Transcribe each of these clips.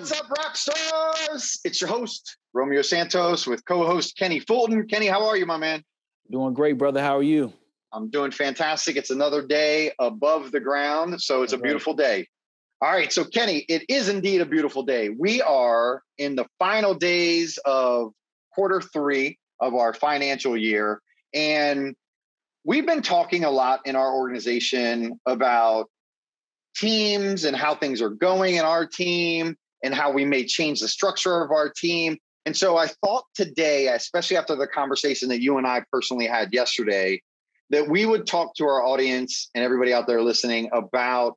What's up, rock stars? It's your host, Romeo Santos, with co host Kenny Fulton. Kenny, how are you, my man? Doing great, brother. How are you? I'm doing fantastic. It's another day above the ground, so it's a beautiful day. All right, so Kenny, it is indeed a beautiful day. We are in the final days of quarter three of our financial year, and we've been talking a lot in our organization about teams and how things are going in our team and how we may change the structure of our team. And so I thought today, especially after the conversation that you and I personally had yesterday, that we would talk to our audience and everybody out there listening about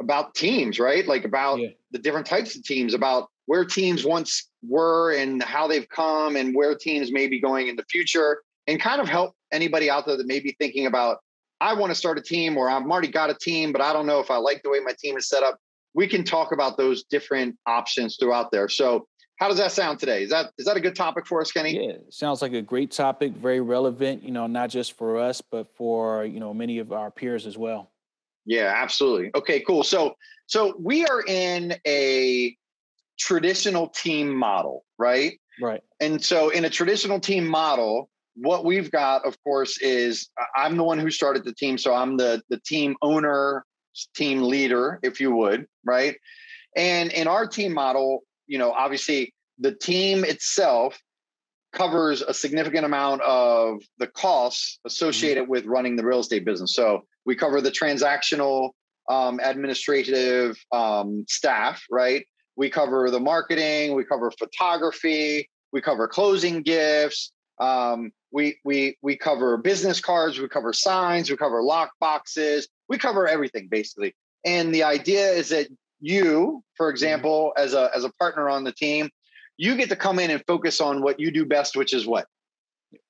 about teams, right? Like about yeah. the different types of teams, about where teams once were and how they've come and where teams may be going in the future and kind of help anybody out there that may be thinking about I want to start a team or I've already got a team, but I don't know if I like the way my team is set up we can talk about those different options throughout there. So how does that sound today? Is that is that a good topic for us, Kenny? Yeah, sounds like a great topic, very relevant, you know, not just for us, but for, you know, many of our peers as well. Yeah, absolutely. Okay, cool. So so we are in a traditional team model, right? Right. And so in a traditional team model, what we've got, of course, is I'm the one who started the team. So I'm the the team owner team leader, if you would, right? And in our team model, you know, obviously the team itself covers a significant amount of the costs associated mm-hmm. with running the real estate business. So we cover the transactional, um, administrative um, staff, right? We cover the marketing, we cover photography, we cover closing gifts, um, we we we cover business cards, we cover signs, we cover lock boxes, we cover everything basically. And the idea is that you, for mm-hmm. example, as a as a partner on the team, you get to come in and focus on what you do best, which is what?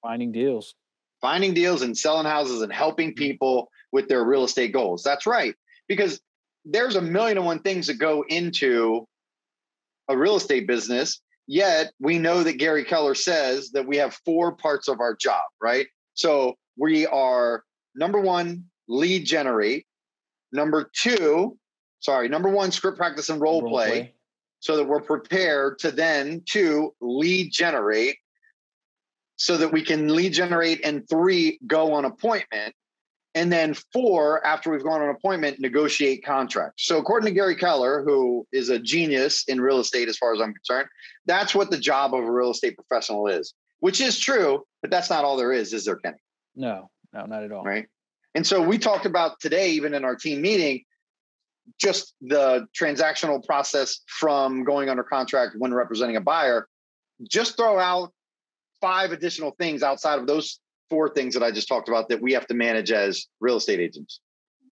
Finding deals. Finding deals and selling houses and helping mm-hmm. people with their real estate goals. That's right. Because there's a million and one things that go into a real estate business. Yet we know that Gary Keller says that we have four parts of our job, right? So we are number one, lead generate. Number two, sorry, number one, script practice and role, role play, play, so that we're prepared to then two, lead generate so that we can lead generate and three, go on appointment. And then four, after we've gone on appointment, negotiate contracts. So according to Gary Keller, who is a genius in real estate as far as I'm concerned, that's what the job of a real estate professional is, which is true, but that's not all there is, is there, Kenny? No, no, not at all. Right. And so we talked about today, even in our team meeting, just the transactional process from going under contract when representing a buyer. Just throw out five additional things outside of those four things that I just talked about that we have to manage as real estate agents.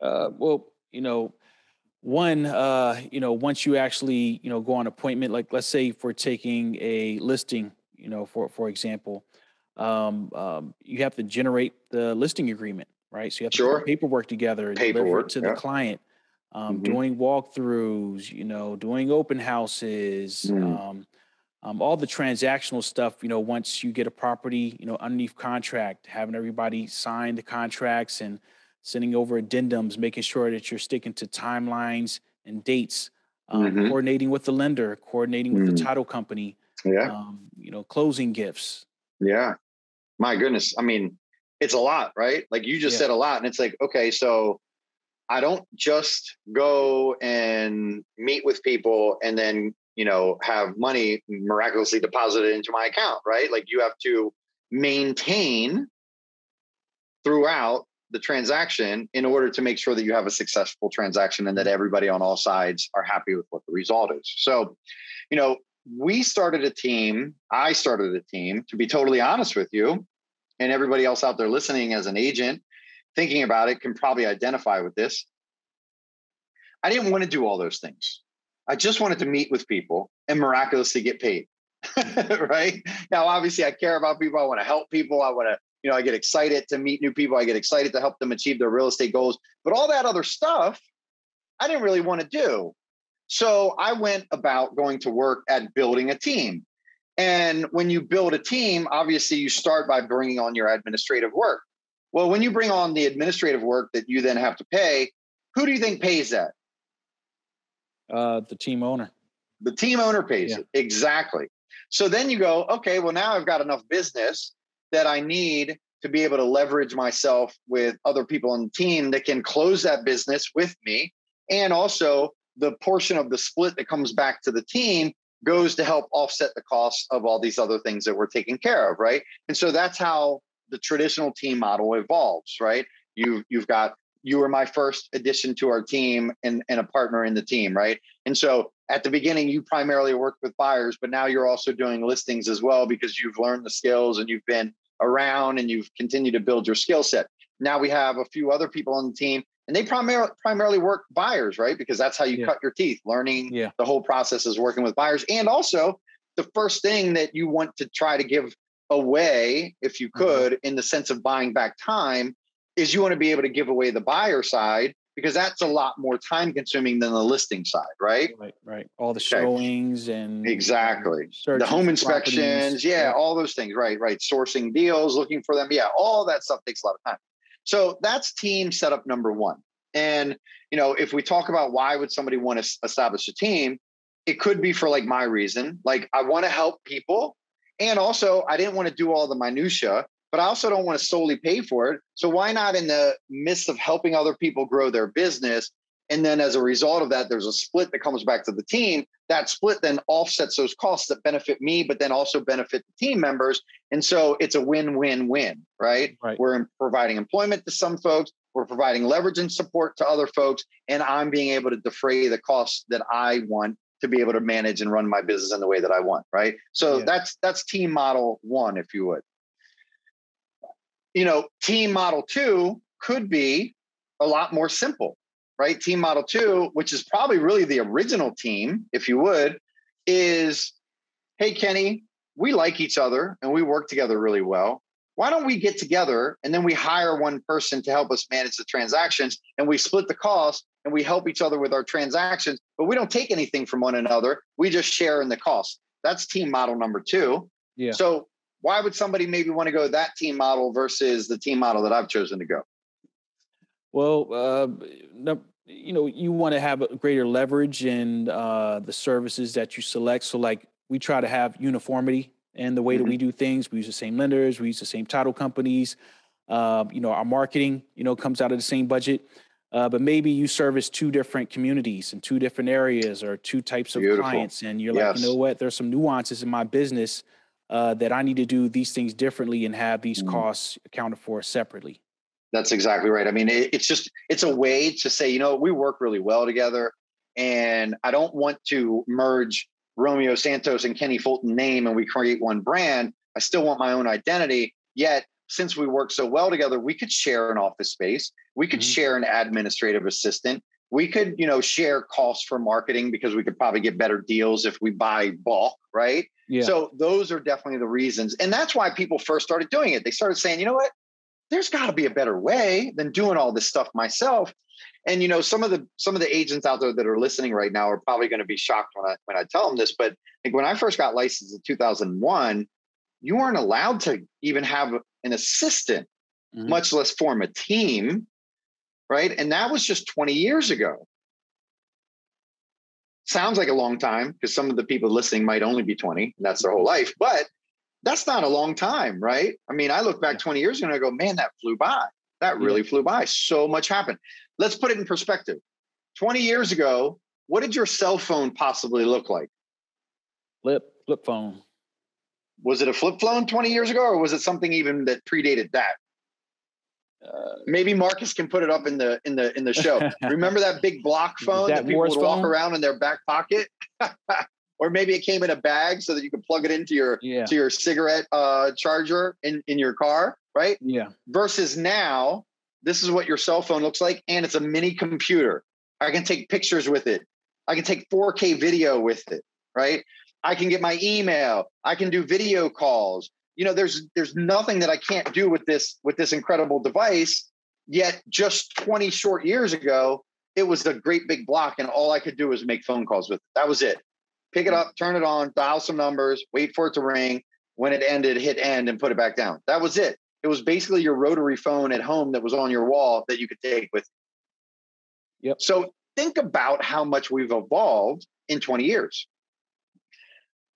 Uh, well, you know, one, uh, you know, once you actually, you know, go on appointment, like let's say for taking a listing, you know, for for example, um, um, you have to generate the listing agreement right? So you have to sure. put paperwork together, paperwork to yeah. the client, um, mm-hmm. doing walkthroughs, you know, doing open houses, mm. um, um, all the transactional stuff. You know, once you get a property, you know, underneath contract, having everybody sign the contracts and sending over addendums, making sure that you're sticking to timelines and dates, um, mm-hmm. coordinating with the lender, coordinating with mm. the title company. Yeah. Um, you know, closing gifts. Yeah. My goodness. I mean, it's a lot, right? Like you just yeah. said a lot. And it's like, okay, so I don't just go and meet with people and then, you know, have money miraculously deposited into my account, right? Like you have to maintain throughout the transaction in order to make sure that you have a successful transaction and that mm-hmm. everybody on all sides are happy with what the result is. So, you know, we started a team, I started a team, to be totally honest with you, and everybody else out there listening as an agent thinking about it can probably identify with this. I didn't want to do all those things. I just wanted to meet with people and miraculously get paid. right now, obviously, I care about people. I want to help people. I want to, you know, I get excited to meet new people. I get excited to help them achieve their real estate goals. But all that other stuff, I didn't really want to do. So I went about going to work at building a team. And when you build a team, obviously you start by bringing on your administrative work. Well, when you bring on the administrative work that you then have to pay, who do you think pays that? Uh, the team owner. The team owner pays yeah. it. Exactly. So then you go, okay, well, now I've got enough business that I need to be able to leverage myself with other people on the team that can close that business with me. And also, the portion of the split that comes back to the team goes to help offset the costs of all these other things that we're taking care of, right? And so that's how the traditional team model evolves, right? You you've got you were my first addition to our team and, and a partner in the team, right? And so at the beginning, you primarily worked with buyers, but now you're also doing listings as well because you've learned the skills and you've been around and you've continued to build your skill set. Now we have a few other people on the team and they primarily primarily work buyers, right? Because that's how you yeah. cut your teeth, learning yeah. the whole process is working with buyers. And also the first thing that you want to try to give away, if you mm-hmm. could, mm-hmm. in the sense of buying back time, is you want to be able to give away the buyer side because that's a lot more time consuming than the listing side, right? Right, right. All the showings okay. and exactly the home inspections, yeah, yeah, all those things, right, right. Sourcing deals, looking for them, yeah, all that stuff takes a lot of time. So that's team setup number one. And you know, if we talk about why would somebody want to establish a team, it could be for like my reason, like I want to help people, and also I didn't want to do all the minutia but I also don't want to solely pay for it. So why not in the midst of helping other people grow their business? And then as a result of that, there's a split that comes back to the team. That split then offsets those costs that benefit me, but then also benefit the team members. And so it's a win-win-win, right? right. We're providing employment to some folks, we're providing leverage and support to other folks, and I'm being able to defray the costs that I want to be able to manage and run my business in the way that I want, right? So yeah. that's that's team model one, if you would you know, team model two could be a lot more simple, right? Team model two, which is probably really the original team, if you would, is hey, Kenny, we like each other and we work together really well. Why don't we get together and then we hire one person to help us manage the transactions and we split the cost and we help each other with our transactions, but we don't take anything from one another. We just share in the cost. That's team model number two. Yeah. So why would somebody maybe want to go that team model versus the team model that I've chosen to go? Well, uh, you know, you want to have a greater leverage in uh, the services that you select. So, like, we try to have uniformity in the way mm-hmm. that we do things. We use the same lenders, we use the same title companies. Uh, you know, our marketing, you know, comes out of the same budget. Uh, but maybe you service two different communities and two different areas or two types of Beautiful. clients, and you're yes. like, you know what? There's some nuances in my business uh, that I need to do these things differently and have these mm. costs accounted for separately. That's exactly right. I mean, it, it's just it's a way to say, you know, we work really well together, and I don't want to merge Romeo Santos and Kenny Fulton name and we create one brand. I still want my own identity. Yet, since we work so well together, we could share an office space. We could mm-hmm. share an administrative assistant. We could, you know, share costs for marketing because we could probably get better deals if we buy bulk, right? Yeah. So those are definitely the reasons. And that's why people first started doing it. They started saying, you know what? There's got to be a better way than doing all this stuff myself. And you know, some of the some of the agents out there that are listening right now are probably going to be shocked when I when I tell them this. But like when I first got licensed in 2001, you weren't allowed to even have an assistant, mm-hmm. much less form a team, right? And that was just 20 years ago sounds like a long time because some of the people listening might only be 20 and that's their whole life but that's not a long time right? I mean i look back 20 years ago and i go man that flew by. That really yeah. flew by. So much happened. Let's put it in perspective. 20 years ago what did your cell phone possibly look like? Flip flip phone. Was it a flip phone 20 years ago or was it something even that predated that? Uh, maybe Marcus can put it up in the in the in the show. Remember that big block phone that, that people would phone? walk around in their back pocket? or maybe it came in a bag so that you could plug it into your yeah. to your cigarette uh, charger in in your car, right? Yeah. Versus now, this is what your cell phone looks like, and it's a mini computer. I can take pictures with it. I can take 4K video with it, right? I can get my email. I can do video calls you know there's there's nothing that i can't do with this with this incredible device yet just 20 short years ago it was a great big block and all i could do was make phone calls with it that was it pick it up turn it on dial some numbers wait for it to ring when it ended hit end and put it back down that was it it was basically your rotary phone at home that was on your wall that you could take with yep so think about how much we've evolved in 20 years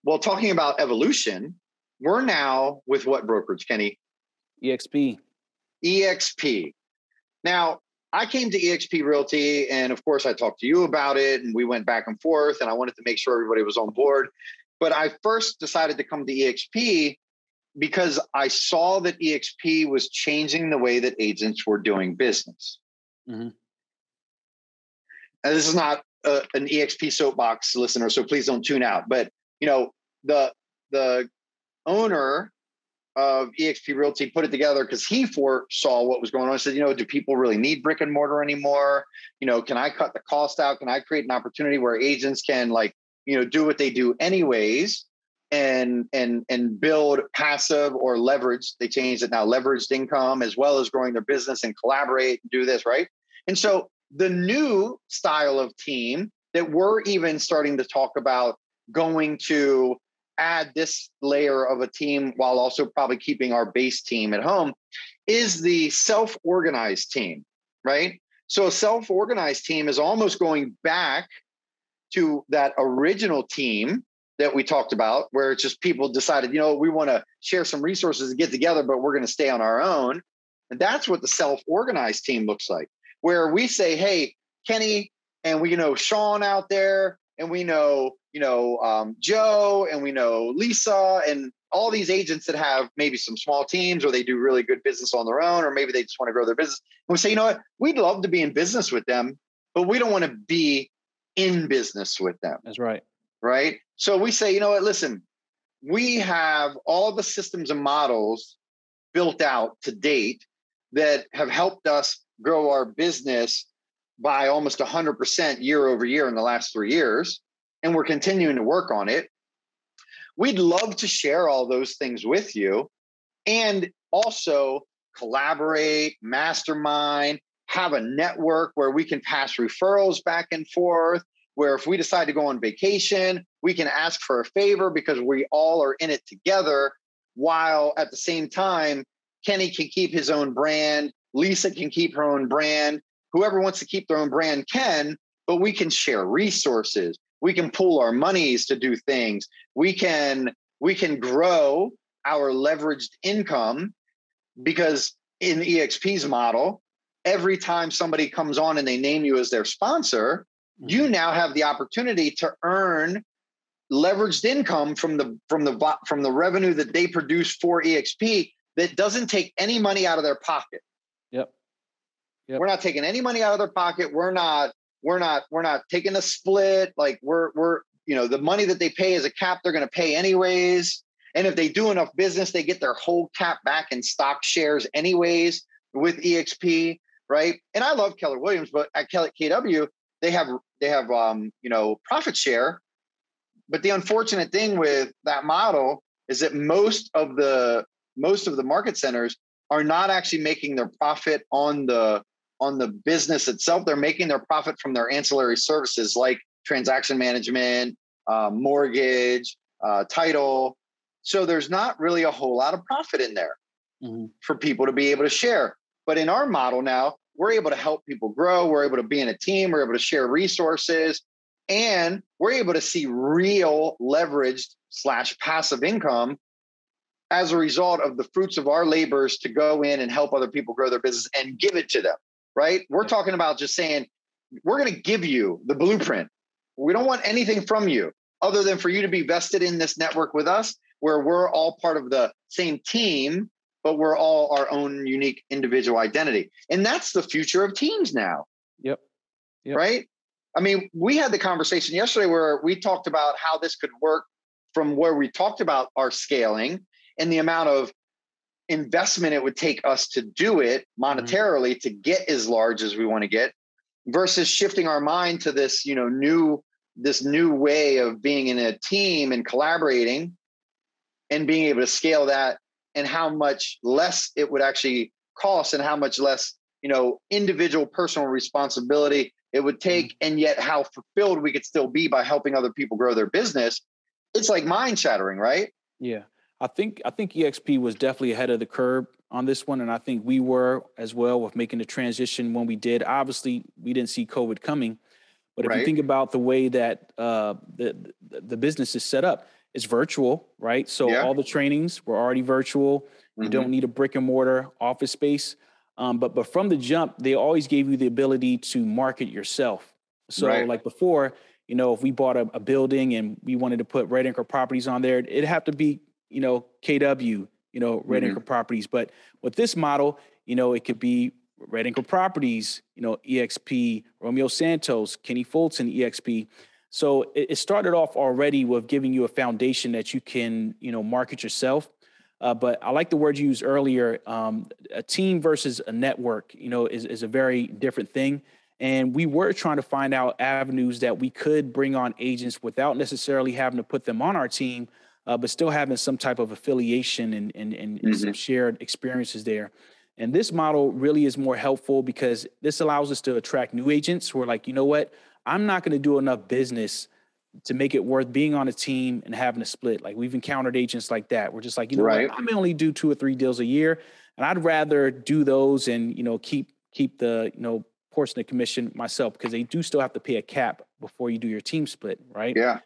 well, talking about evolution, we're now with what brokerage, Kenny? EXP. EXP. Now, I came to EXP Realty, and of course, I talked to you about it, and we went back and forth, and I wanted to make sure everybody was on board. But I first decided to come to EXP because I saw that EXP was changing the way that agents were doing business. Mm-hmm. And this is not a, an EXP soapbox listener, so please don't tune out. But you know, the the owner of EXP Realty put it together because he foresaw what was going on. He said, you know, do people really need brick and mortar anymore? You know, can I cut the cost out? Can I create an opportunity where agents can like, you know, do what they do anyways and and and build passive or leverage. They changed it now, leveraged income as well as growing their business and collaborate and do this, right? And so the new style of team that we're even starting to talk about going to add this layer of a team while also probably keeping our base team at home is the self-organized team, right? So a self-organized team is almost going back to that original team that we talked about, where it's just people decided, you know, we want to share some resources and get together, but we're going to stay on our own. And that's what the self-organized team looks like, where we say, hey, Kenny, and we you know Sean out there, and we know you know um, Joe, and we know Lisa, and all these agents that have maybe some small teams, or they do really good business on their own, or maybe they just want to grow their business. And we say, you know what, we'd love to be in business with them, but we don't want to be in business with them. That's right. Right. So we say, you know what, listen, we have all the systems and models built out to date that have helped us grow our business by almost 100% year over year in the last three years. And we're continuing to work on it. We'd love to share all those things with you and also collaborate, mastermind, have a network where we can pass referrals back and forth. Where if we decide to go on vacation, we can ask for a favor because we all are in it together. While at the same time, Kenny can keep his own brand, Lisa can keep her own brand, whoever wants to keep their own brand can, but we can share resources. We can pool our monies to do things. We can we can grow our leveraged income because in EXP's model, every time somebody comes on and they name you as their sponsor, you mm-hmm. now have the opportunity to earn leveraged income from the from the from the revenue that they produce for EXP that doesn't take any money out of their pocket. Yep. Yep. We're not taking any money out of their pocket. We're not, we're not, we're not taking a split. Like we're, we're, you know, the money that they pay as a cap, they're going to pay anyways. And if they do enough business, they get their whole cap back in stock shares anyways with EXP, right? And I love Keller Williams, but at KW, they have they have um, you know profit share. But the unfortunate thing with that model is that most of the most of the market centers are not actually making their profit on the on the business itself. They're making their profit from their ancillary services like transaction management, uh, mortgage, uh, title. So there's not really a whole lot of profit in there mm-hmm. for people to be able to share. But in our model now, we're able to help people grow. We're able to be in a team. We're able to share resources, and we're able to see real leveraged slash passive income as a result of the fruits of our labors to go in and help other people grow their business and give it to them right? We're talking about just saying, we're going to give you the blueprint. We don't want anything from you other than for you to be vested in this network with us, where we're all part of the same team, but we're all our own unique individual identity. And that's the future of teams now. Yep. yep. Right. I mean, we had the conversation yesterday where we talked about how this could work from where we talked about our scaling and the amount of investment it would take us to do it monetarily mm-hmm. to get as large as we want to get versus shifting our mind to this you know new this new way of being in a team and collaborating and being able to scale that and how much less it would actually cost and how much less you know individual personal responsibility it would take mm-hmm. and yet how fulfilled we could still be by helping other people grow their business it's like mind shattering right yeah I think I think EXP was definitely ahead of the curve on this one, and I think we were as well with making the transition when we did. Obviously, we didn't see COVID coming, but if right. you think about the way that uh, the the business is set up, it's virtual, right? So yeah. all the trainings were already virtual. You mm-hmm. don't need a brick and mortar office space. Um, but but from the jump, they always gave you the ability to market yourself. So right. like before, you know, if we bought a, a, building and we wanted to put Red Anchor Properties on there, it'd have to be you know KW, you know Red mm-hmm. Anchor Properties. But with this model, you know, it could be Red Anchor Properties, you know, EXP, Romeo Santos, Kenny Fulton, EXP. So it, it started off already with giving you a foundation that you can, you know, market yourself. Uh, but I like the word you used earlier. Um, a team versus a network, you know, is, is a very different thing. And we were trying to find out avenues that we could bring on agents without necessarily having to put them on our team, uh, but still having some type of affiliation and, and, and mm-hmm. some shared experiences there. And this model really is more helpful because this allows us to attract new agents who are like, you know what, I'm not going to do enough business to make it worth being on a team and having a split. Like we've encountered agents like that. We're just like, you know right. what, I may only do two or three deals a year, and I'd rather do those and you know keep keep the you know portion of commission myself because they do still have to pay a cap before you do your team split, right? Yeah.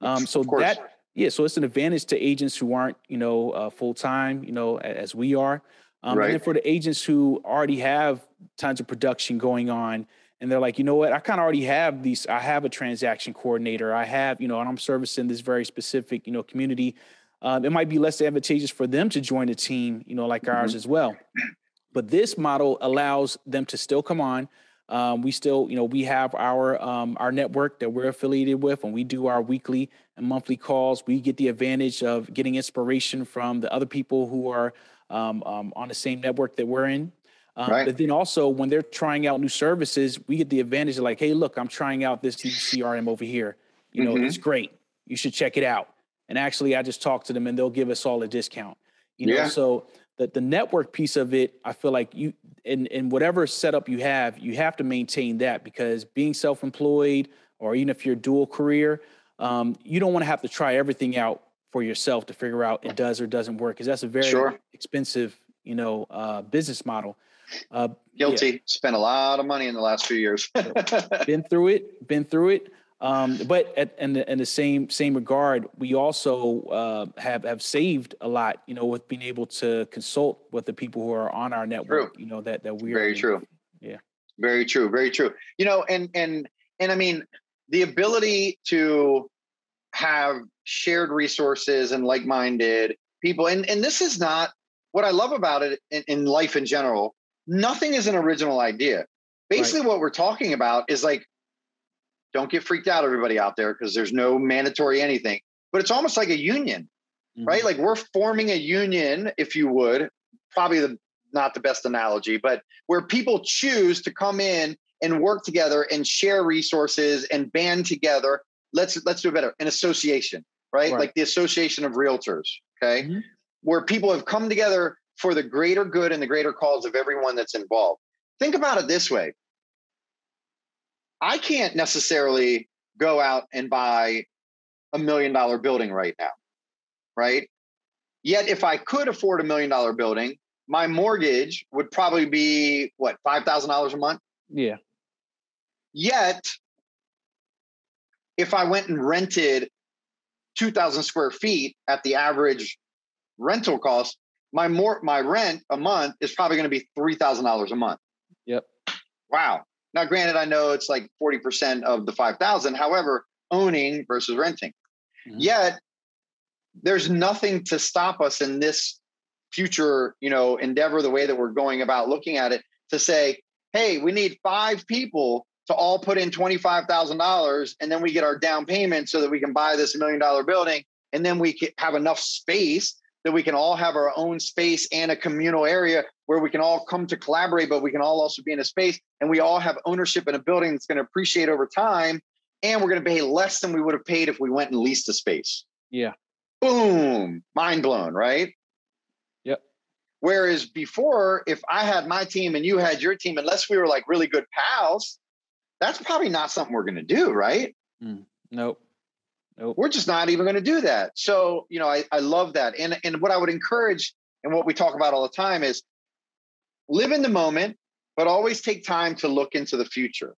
Um, so that yeah, so it's an advantage to agents who aren't you know uh, full time, you know, as we are. Um, right. And then for the agents who already have tons of production going on, and they're like, you know what, I kind of already have these. I have a transaction coordinator. I have, you know, and I'm servicing this very specific, you know, community. Um, it might be less advantageous for them to join a team, you know, like mm-hmm. ours as well. But this model allows them to still come on. Um, we still, you know, we have our um, our network that we're affiliated with, and we do our weekly and monthly calls. We get the advantage of getting inspiration from the other people who are um, um, on the same network that we're in. Um, right. But then also when they're trying out new services, we get the advantage of like, hey, look, I'm trying out this CRM over here. You know, mm-hmm. it's great. You should check it out. And actually, I just talked to them and they'll give us all a discount. You know, yeah. so the, the network piece of it, I feel like you in, in whatever setup you have, you have to maintain that because being self-employed or even if you're dual career, um, you don't want to have to try everything out for yourself to figure out it does or doesn't work because that's a very sure. expensive you know uh, business model uh, guilty yeah. spent a lot of money in the last few years been through it been through it um, but at, in, the, in the same same regard we also uh, have have saved a lot you know with being able to consult with the people who are on our network true. you know that that we're very true yeah very true very true you know and and and i mean the ability to have shared resources and like-minded people and and this is not what i love about it in, in life in general nothing is an original idea basically right. what we're talking about is like don't get freaked out everybody out there because there's no mandatory anything. But it's almost like a union mm-hmm. right? Like we're forming a union if you would probably the not the best analogy but where people choose to come in and work together and share resources and band together. Let's let's do it better an association right, right. like the association of realtors okay? Mm-hmm. where people have come together for the greater good and the greater cause of everyone that's involved. Think about it this way i can't necessarily go out and buy a million dollar building right now right yet if i could afford a million dollar building my mortgage would probably be what $5000 a month yeah yet if I went and rented 2,000 square feet at the average rental cost, my more my rent a month is probably going to be three thousand dollars a month. Yep. Wow. Now, granted, I know it's like forty percent of the five thousand. However, owning versus renting, mm-hmm. yet there's nothing to stop us in this future, you know, endeavor. The way that we're going about looking at it, to say, hey, we need five people to all put in $25,000 and then we get our down payment so that we can buy this million dollar building and then we have enough space that we can all have our own space and a communal area where we can all come to collaborate but we can all also be in a space and we all have ownership in a building that's going to appreciate over time and we're going to pay less than we would have paid if we went and leased a space. Yeah. Boom, mind blown, right? Yep. Whereas before, if I had my team and you had your team, unless we were like really good pals, that's probably not something we're going to do, right? Mm, nope. Nope. We're just not even going to do that. So, you know, I, I love that. And, and what I would encourage and what we talk about all the time is live in the moment, but always take time to look into the future.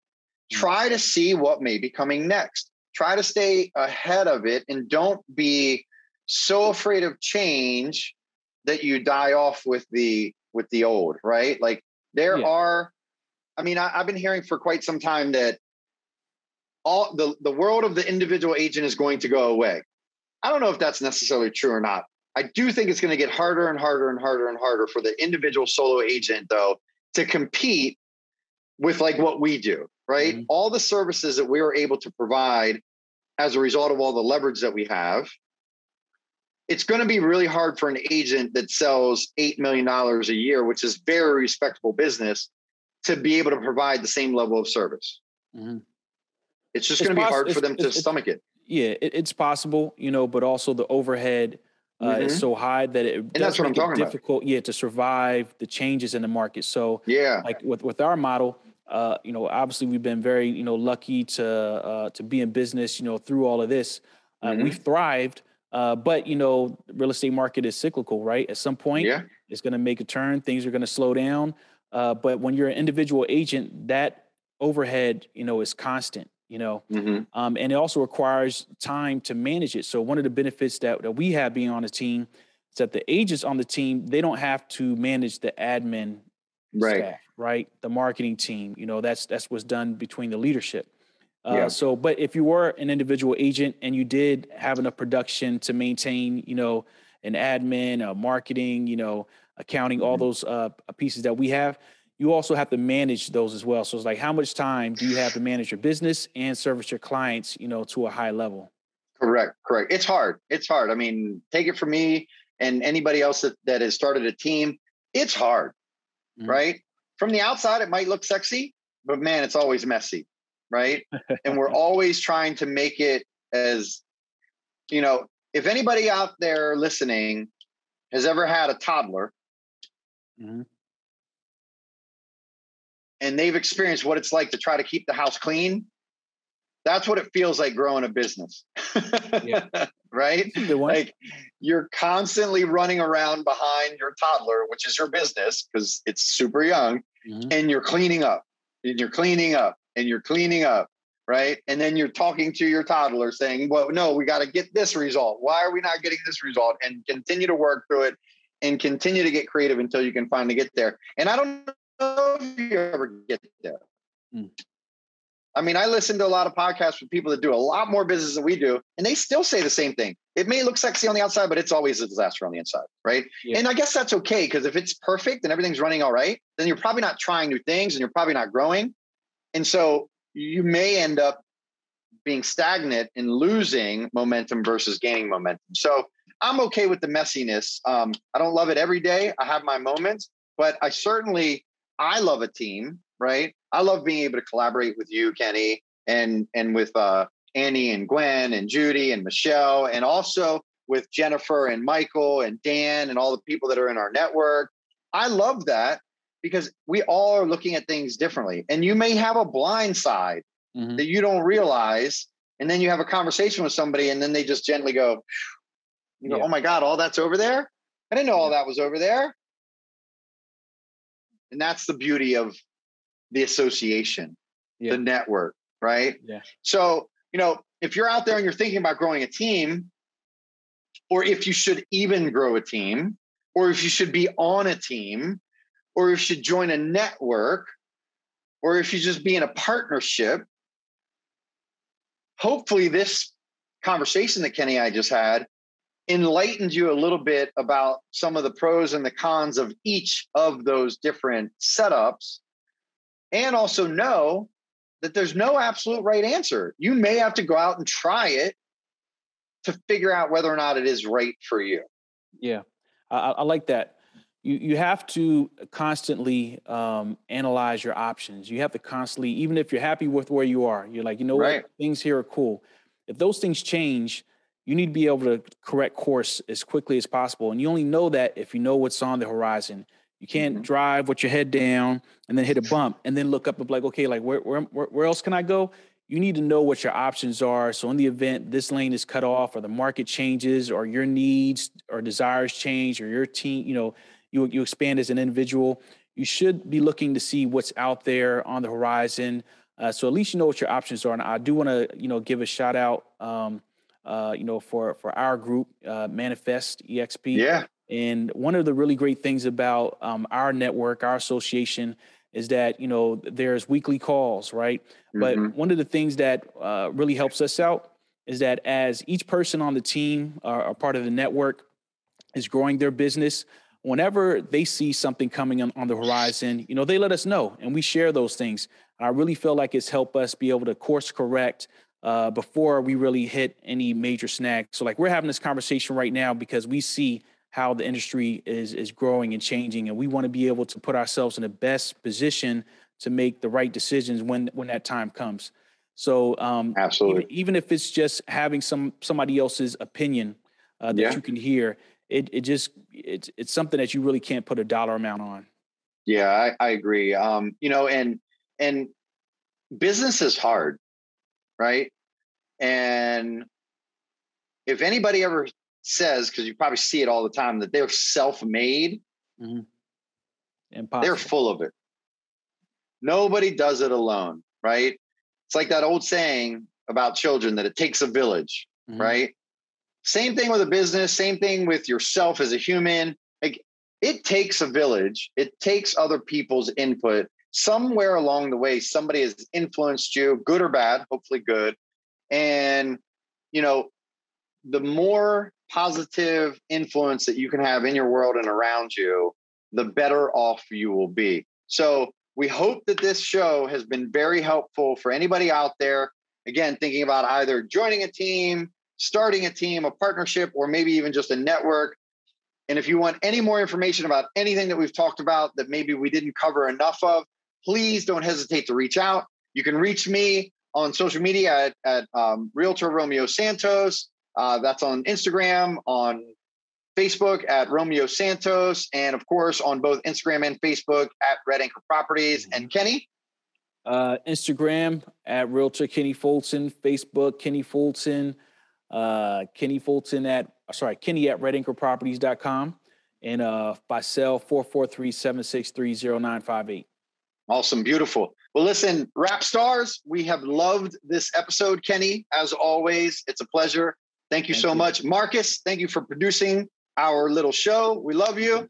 Mm. Try to see what may be coming next. Try to stay ahead of it and don't be so afraid of change that you die off with the with the old, right? Like there yeah. are, I mean, I, I've been hearing for quite some time that all the, the world of the individual agent is going to go away. I don't know if that's necessarily true or not. I do think it's going to get harder and harder and harder and harder for the individual solo agent, though, to compete with like what we do, right? Mm-hmm. All the services that we are able to provide as a result of all the leverage that we have. It's going to be really hard for an agent that sells $8 million a year, which is very respectable business, to be able to provide the same level of service. Mm-hmm. It's just going to be hard for them to stomach it. Yeah, it, it's possible, you know, but also the overhead uh, mm-hmm. is so high that it and that's what I'm talking difficult, about. yeah, to survive the changes in the market. So yeah, like with with our model, uh, you know, obviously we've been very you know lucky to uh, to be in business, you know, through all of this. Uh, mm-hmm. We've thrived, uh, but you know, real estate market is cyclical, right? At some point, yeah. it's going to make a turn. Things are going to slow down. Uh, but when you're an individual agent, that overhead, you know, is constant you know mm-hmm. um, and it also requires time to manage it so one of the benefits that, that we have being on the team is that the agents on the team they don't have to manage the admin right staff, right the marketing team you know that's that's what's done between the leadership uh, yeah. so but if you were an individual agent and you did have enough production to maintain you know an admin a marketing you know accounting mm-hmm. all those uh, pieces that we have you also have to manage those as well. So it's like, how much time do you have to manage your business and service your clients, you know, to a high level? Correct, correct. It's hard. It's hard. I mean, take it from me and anybody else that, that has started a team. It's hard, mm-hmm. right? From the outside, it might look sexy, but man, it's always messy, right? and we're always trying to make it as, you know, if anybody out there listening has ever had a toddler, mm-hmm and they've experienced what it's like to try to keep the house clean, that's what it feels like growing a business. right? Like you're constantly running around behind your toddler, which is your business because it's super young, mm-hmm. and you're cleaning up and you're cleaning up and you're cleaning up. Right. And then you're talking to your toddler saying, well, no, we got to get this result. Why are we not getting this result? And continue to work through it and continue to get creative until you can finally get there. And I don't know if you ever get there. Mm. I mean, I listen to a lot of podcasts with people that do a lot more business than we do, and they still say the same thing. It may look sexy on the outside, but it's always a disaster on the inside, right? Yeah. And I guess that's okay because if it's perfect and everything's running all right, then you're probably not trying new things and you're probably not growing. And so you may end up being stagnant and losing momentum versus gaining momentum. So I'm okay with the messiness. Um, I don't love it every day. I have my moments, but I certainly I love a team, right? I love being able to collaborate with you, Kenny, and and with uh, Annie and Gwen and Judy and Michelle, and also with Jennifer and Michael and Dan and all the people that are in our network. I love that because we all are looking at things differently. And you may have a blind side mm-hmm. that you don't realize. And then you have a conversation with somebody, and then they just gently go, you know, yeah. oh my God, all that's over there? I didn't know all that was over there. And that's the beauty of the association, yeah. the network, right? Yeah. So, you know, if you're out there and you're thinking about growing a team, or if you should even grow a team, or if you should be on a team, or if you should join a network, or if you just be in a partnership, hopefully this conversation that Kenny and I just had enlightened you a little bit about some of the pros and the cons of each of those different setups and also know that there's no absolute right answer. You may have to go out and try it to figure out whether or not it is right for you. Yeah i, I like that. You, you have to constantly um, analyze your options. You have to constantly even if you're happy with where you are you're like you know right. what things here are cool. If those things change you need to be able to correct course as quickly as possible. And you only know that if you know what's on the horizon. You can't mm-hmm. drive with your head down and then hit a bump and then look up and be like, okay, like where, where, where else can I go? You need to know what your options are. So in the event this lane is cut off or the market changes or your needs or desires change or your team, you know, you, you expand as an individual, you should be looking to see what's out there on the horizon. Uh, so at least you know what your options are. And I do want to, you know, give a shout out um, uh, you know, for for our group, uh, Manifest EXP. Yeah. And one of the really great things about um, our network, our association, is that you know there's weekly calls, right? Mm-hmm. But one of the things that uh, really helps us out is that as each person on the team or, part of the network is growing their business, whenever they see something coming on, on the horizon, you know, they let us know and we share those things. I really feel like it's helped us be able to course correct uh, before we really hit any major snag. So like we're having this conversation right now because we see how the industry is is growing and changing, and we want to be able to put ourselves in the best position to make the right decisions when when that time comes. So um, absolutely, even, even, if it's just having some somebody else's opinion uh, that yeah. you can hear, it it just it's it's something that you really can't put a dollar amount on. Yeah, I, I agree. Um, you know, and and business is hard, right? And if anybody ever says, because you probably see it all the time, that they're self-made, mm-hmm. they're full of it. Nobody does it alone, right? It's like that old saying about children that it takes a village, mm-hmm. right? Same thing with a business, same thing with yourself as a human. Like it takes a village, it takes other people's input. Somewhere along the way, somebody has influenced you, good or bad, hopefully good. And, you know, the more positive influence that you can have in your world and around you, the better off you will be. So we hope that this show has been very helpful for anybody out there. Again, thinking about either joining a team, starting a team, a partnership, or maybe even just a network. And if you want any more information about anything that we've talked about that maybe we didn't cover enough of, please don't hesitate to reach out. You can reach me on social media at, at um, Realtor Romeo Santos. Uh, that's on Instagram, on Facebook at Romeo Santos, and of course on both Instagram and Facebook at Red Anchor Properties. And mm-hmm. Kenny? Uh, Instagram at Realtor Kenny Fulton, Facebook Kenny Fulton, uh, Kenny Fulton at, sorry, Kenny at redanchorproperties.com, and uh, by cell 443 763 0958. Awesome. Beautiful. Well, listen, rap stars, we have loved this episode, Kenny, as always. It's a pleasure. Thank you thank so you. much. Marcus, thank you for producing our little show. We love you.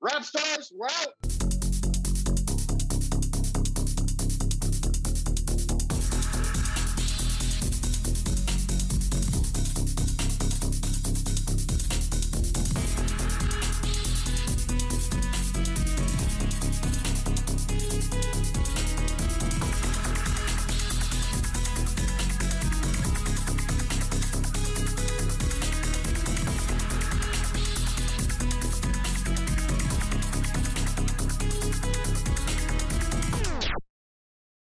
Rap stars, we're out.